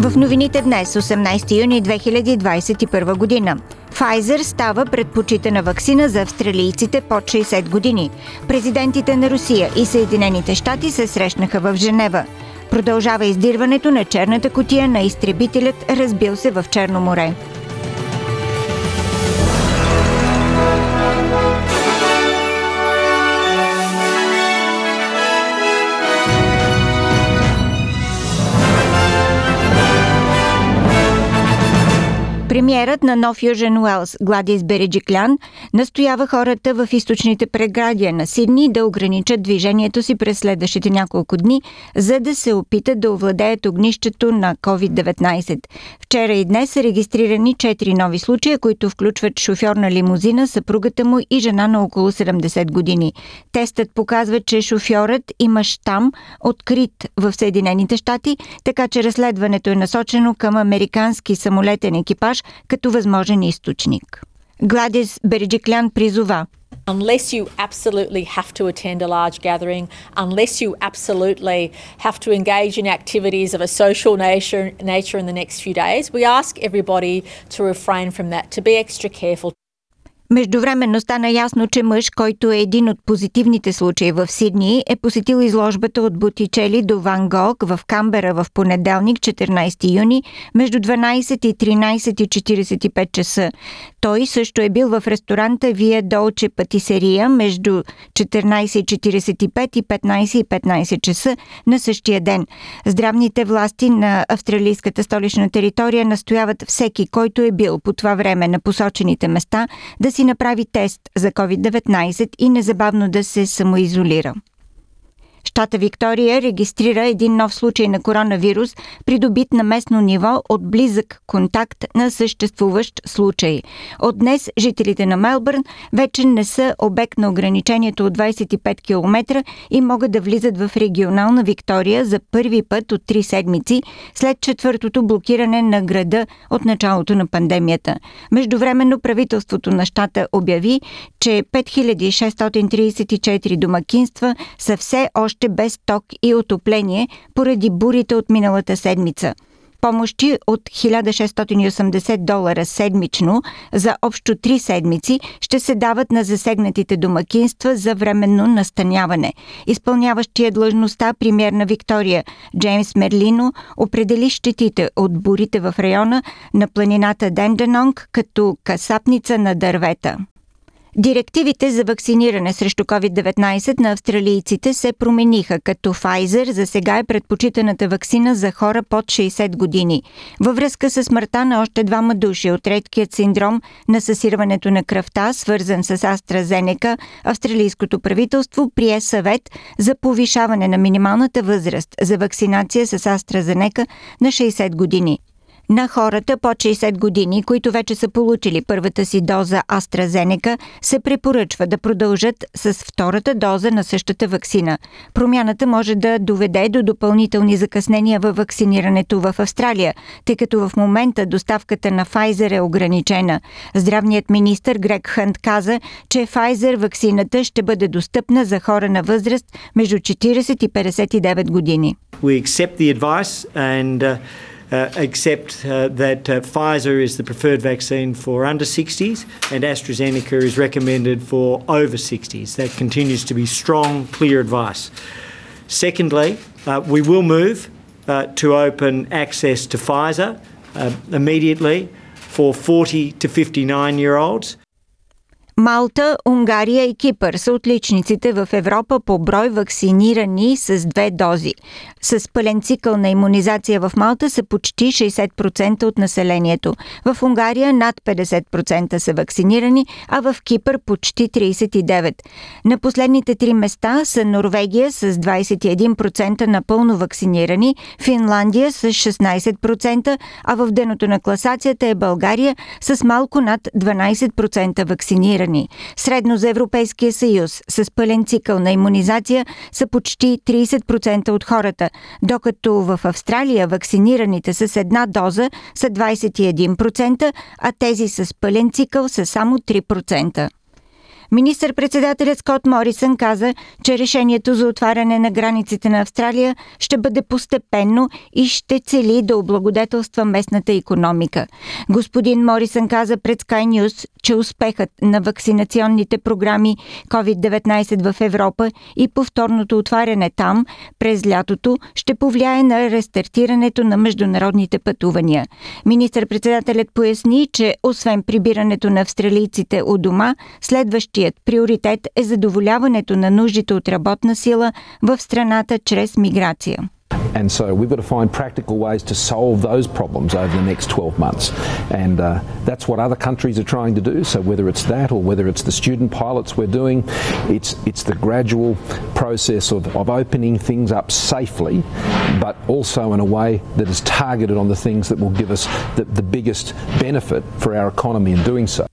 В новините днес, 18 юни 2021 година. Pfizer става предпочитана вакцина за австралийците под 60 години. Президентите на Русия и Съединените щати се срещнаха в Женева. Продължава издирването на черната котия на изтребителят, разбил се в Черно море. Премиерът на Нов Южен Уелс Гладис Береджиклян настоява хората в източните преградия на Сидни да ограничат движението си през следващите няколко дни, за да се опитат да овладеят огнището на COVID-19. Вчера и днес са регистрирани 4 нови случая, които включват шофьор на лимузина, съпругата му и жена на около 70 години. Тестът показва, че шофьорът има щам, открит в Съединените щати, така че разследването е насочено към американски самолетен екипаж, като възможен източник. Гладис Береджиклян призова unless you absolutely have to attend a large gathering, unless you absolutely have to engage in activities of a social nature, nature in the next few days, we ask everybody to refrain from that, to be extra careful. Междувременно стана ясно, че мъж, който е един от позитивните случаи в Сидни, е посетил изложбата от Бутичели до Ван Гог в Камбера в понеделник, 14 юни, между 12 и 13.45 часа. Той също е бил в ресторанта Вия Долче Патисерия между 14.45 и 15.15 15 часа на същия ден. Здравните власти на австралийската столична територия настояват всеки, който е бил по това време на посочените места, да си си направи тест за COVID-19 и незабавно да се самоизолира. Щата Виктория регистрира един нов случай на коронавирус, придобит на местно ниво от близък контакт на съществуващ случай. От днес жителите на Мелбърн вече не са обект на ограничението от 25 км и могат да влизат в регионална Виктория за първи път от три седмици след четвъртото блокиране на града от началото на пандемията. Междувременно правителството на щата обяви, че 5634 домакинства са все още още без ток и отопление поради бурите от миналата седмица. Помощи от 1680 долара седмично за общо 3 седмици ще се дават на засегнатите домакинства за временно настаняване. Изпълняващия длъжността премьер на Виктория Джеймс Мерлино определи щетите от бурите в района на планината Денденонг като касапница на дървета. Директивите за вакциниране срещу COVID-19 на австралийците се промениха, като Pfizer за сега е предпочитаната вакцина за хора под 60 години. Във връзка с смъртта на още двама души от редкият синдром на съсирването на кръвта, свързан с AstraZeneca, австралийското правителство прие съвет за повишаване на минималната възраст за вакцинация с AstraZeneca на 60 години на хората под 60 години, които вече са получили първата си доза AstraZeneca, се препоръчва да продължат с втората доза на същата вакцина. Промяната може да доведе до допълнителни закъснения във вакцинирането в Австралия, тъй като в момента доставката на Pfizer е ограничена. Здравният министр Грег Хънт каза, че Pfizer вакцината ще бъде достъпна за хора на възраст между 40 и 59 години. We accept the advice and uh... Uh, accept uh, that uh, Pfizer is the preferred vaccine for under 60s and AstraZeneca is recommended for over 60s. That continues to be strong, clear advice. Secondly, we will move to open access to Pfizer immediately for 40 to 59 year olds. Малта, Унгария и Кипър са отличниците в Европа по брой вакцинирани с две дози. С пълен цикъл на иммунизация в Малта са почти 60% от населението. В Унгария над 50% са вакцинирани, а в Кипър почти 39%. На последните три места са Норвегия с 21% напълно вакцинирани, Финландия с 16%, а в деното на класацията е България с малко над 12% вакцинирани вакцинирани. Средно за Европейския съюз с пълен цикъл на иммунизация са почти 30% от хората, докато в Австралия вакцинираните с една доза са 21%, а тези с пълен цикъл са само 3%. Министър-председателят Скот Морисън каза, че решението за отваряне на границите на Австралия ще бъде постепенно и ще цели да облагодетелства местната економика. Господин Морисън каза пред Sky News, че успехът на вакцинационните програми COVID-19 в Европа и повторното отваряне там през лятото ще повлияе на рестартирането на международните пътувания. Министър-председателят поясни, че освен прибирането на австралийците у дома, следващият приоритет е задоволяването на нуждите от работна сила в страната чрез миграция. And so we've got to find practical ways to solve those problems over the next 12 months. And uh, that's what other countries are trying to do. So whether it's that or whether it's the student pilots we're doing, it's, it's the gradual process of, of opening things up safely, but also in a way that is targeted on the things that will give us the, the biggest benefit for our economy in doing so.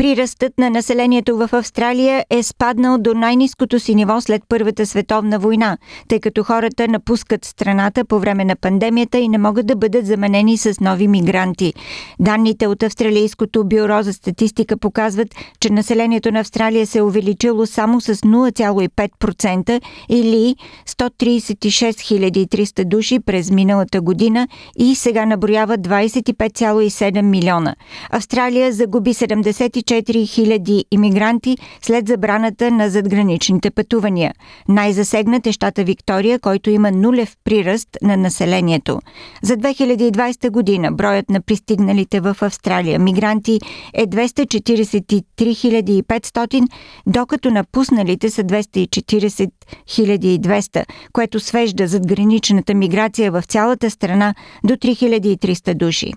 Прирастът на населението в Австралия е спаднал до най-низкото си ниво след Първата световна война, тъй като хората напускат страната по време на пандемията и не могат да бъдат заменени с нови мигранти. Данните от Австралийското бюро за статистика показват, че населението на Австралия се е увеличило само с 0,5% или 136 300 души през миналата година и сега наброява 25,7 милиона. Австралия загуби 74 4000 иммигранти след забраната на задграничните пътувания. Най-засегнат е щата Виктория, който има нулев приръст на населението. За 2020 година броят на пристигналите в Австралия мигранти е 243 500, докато напусналите са 240 200, което свежда задграничната миграция в цялата страна до 3300 души.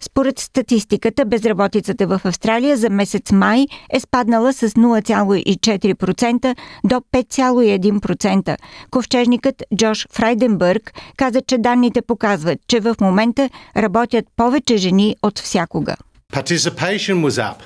Според статистиката, безработицата в Австралия за месец май е спаднала с 0,4% до 5,1%. Ковчежникът Джош Фрайденбърг каза, че данните показват, че в момента работят повече жени от всякога. Participation was up.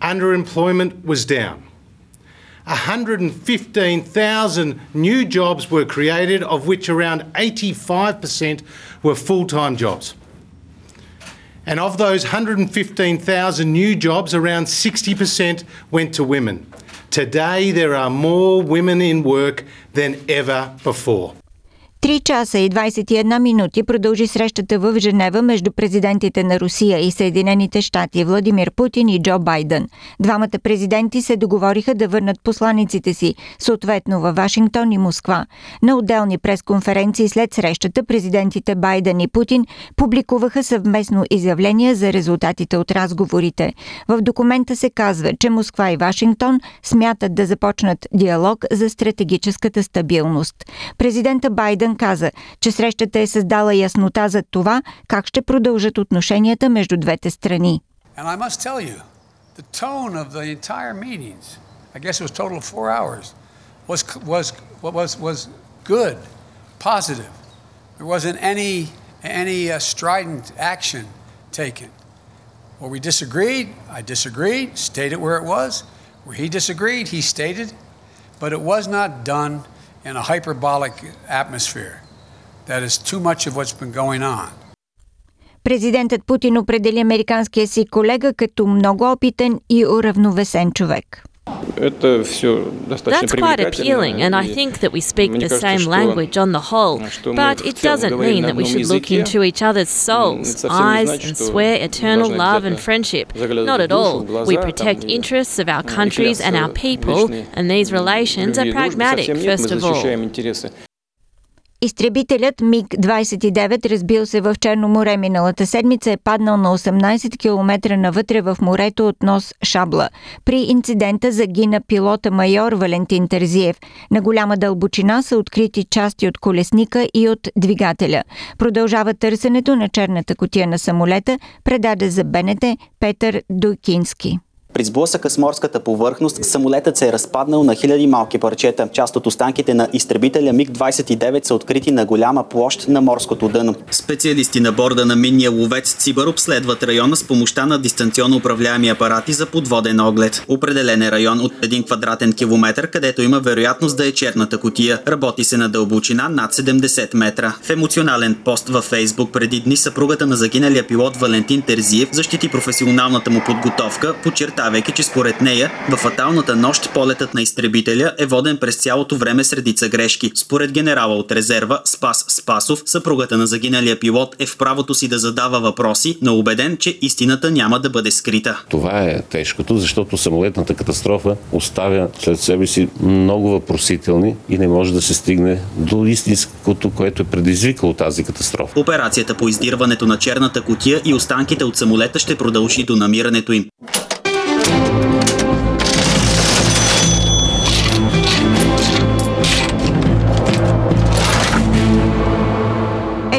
Underemployment was down. 115,000 new jobs were created, of which around 85% were full time jobs. And of those 115,000 new jobs, around 60% went to women. Today, there are more women in work than ever before. 3 часа и 21 минути продължи срещата в Женева между президентите на Русия и Съединените щати Владимир Путин и Джо Байден. Двамата президенти се договориха да върнат посланиците си, съответно във Вашингтон и Москва. На отделни пресконференции след срещата президентите Байден и Путин публикуваха съвместно изявление за резултатите от разговорите. В документа се казва, че Москва и Вашингтон смятат да започнат диалог за стратегическата стабилност. Президента Байден Байден каза, че срещата е създала яснота за това как ще продължат отношенията между двете страни. It. There wasn't any, any uh, strident action taken. Where we disagreed, I disagreed, stated where it was. Where he disagreed, he stated, but it was not done in a hyperbolic atmosphere. That is too much of what's been going on. Президентът Путин определи американския си колега като много опитен и уравновесен човек. That's quite appealing, and I think that we speak the same language on the whole, but it doesn't mean that we should look into each other's souls, eyes, and swear eternal love and friendship. Not at all. We protect interests of our countries and our people, and these relations are pragmatic, first of all. Изтребителят МиГ-29, разбил се в Черно море миналата седмица, е паднал на 18 км навътре в морето от нос Шабла. При инцидента загина пилота майор Валентин Терзиев. На голяма дълбочина са открити части от колесника и от двигателя. Продължава търсенето на черната котия на самолета, предаде за БНТ Петър Дойкински. При сблъсъка с морската повърхност самолетът се е разпаднал на хиляди малки парчета. Част от останките на изтребителя МиГ-29 са открити на голяма площ на морското дъно. Специалисти на борда на минния ловец Цибър обследват района с помощта на дистанционно управляеми апарати за подводен оглед. Определен е район от 1 квадратен километр, където има вероятност да е черната котия. Работи се на дълбочина над 70 метра. В емоционален пост във Фейсбук преди дни съпругата на загиналия пилот Валентин Терзиев защити професионалната му подготовка, подчертавайки, че според нея в фаталната нощ полетът на изтребителя е воден през цялото време с редица грешки. Според генерала от резерва Спас Спасов, съпругата на загиналия пилот е в правото си да задава въпроси, но убеден, че истината няма да бъде скрита. Това е тежкото, защото самолетната катастрофа оставя след себе си много въпросителни и не може да се стигне до истинското, което е предизвикало тази катастрофа. Операцията по издирването на черната котия и останките от самолета ще продължи до намирането им.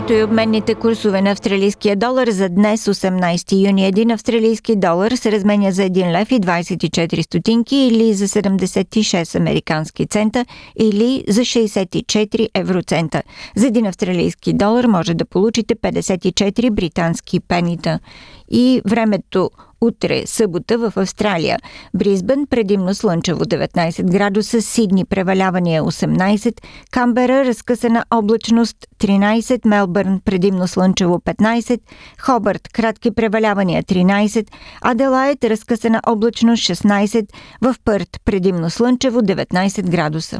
Ето и обменните курсове на австралийския долар за днес, 18 юни. Един австралийски долар се разменя за 1 лев и 24 стотинки или за 76 американски цента или за 64 евроцента. За един австралийски долар може да получите 54 британски пенита. И времето Утре, събота в Австралия. Бризбън предимно слънчево 19 градуса, Сидни превалявания 18, Камбера разкъсана облачност 13, Мелбърн предимно слънчево 15, Хобърт кратки превалявания 13, Аделайт разкъсана облачност 16, в Пърт предимно слънчево 19 градуса.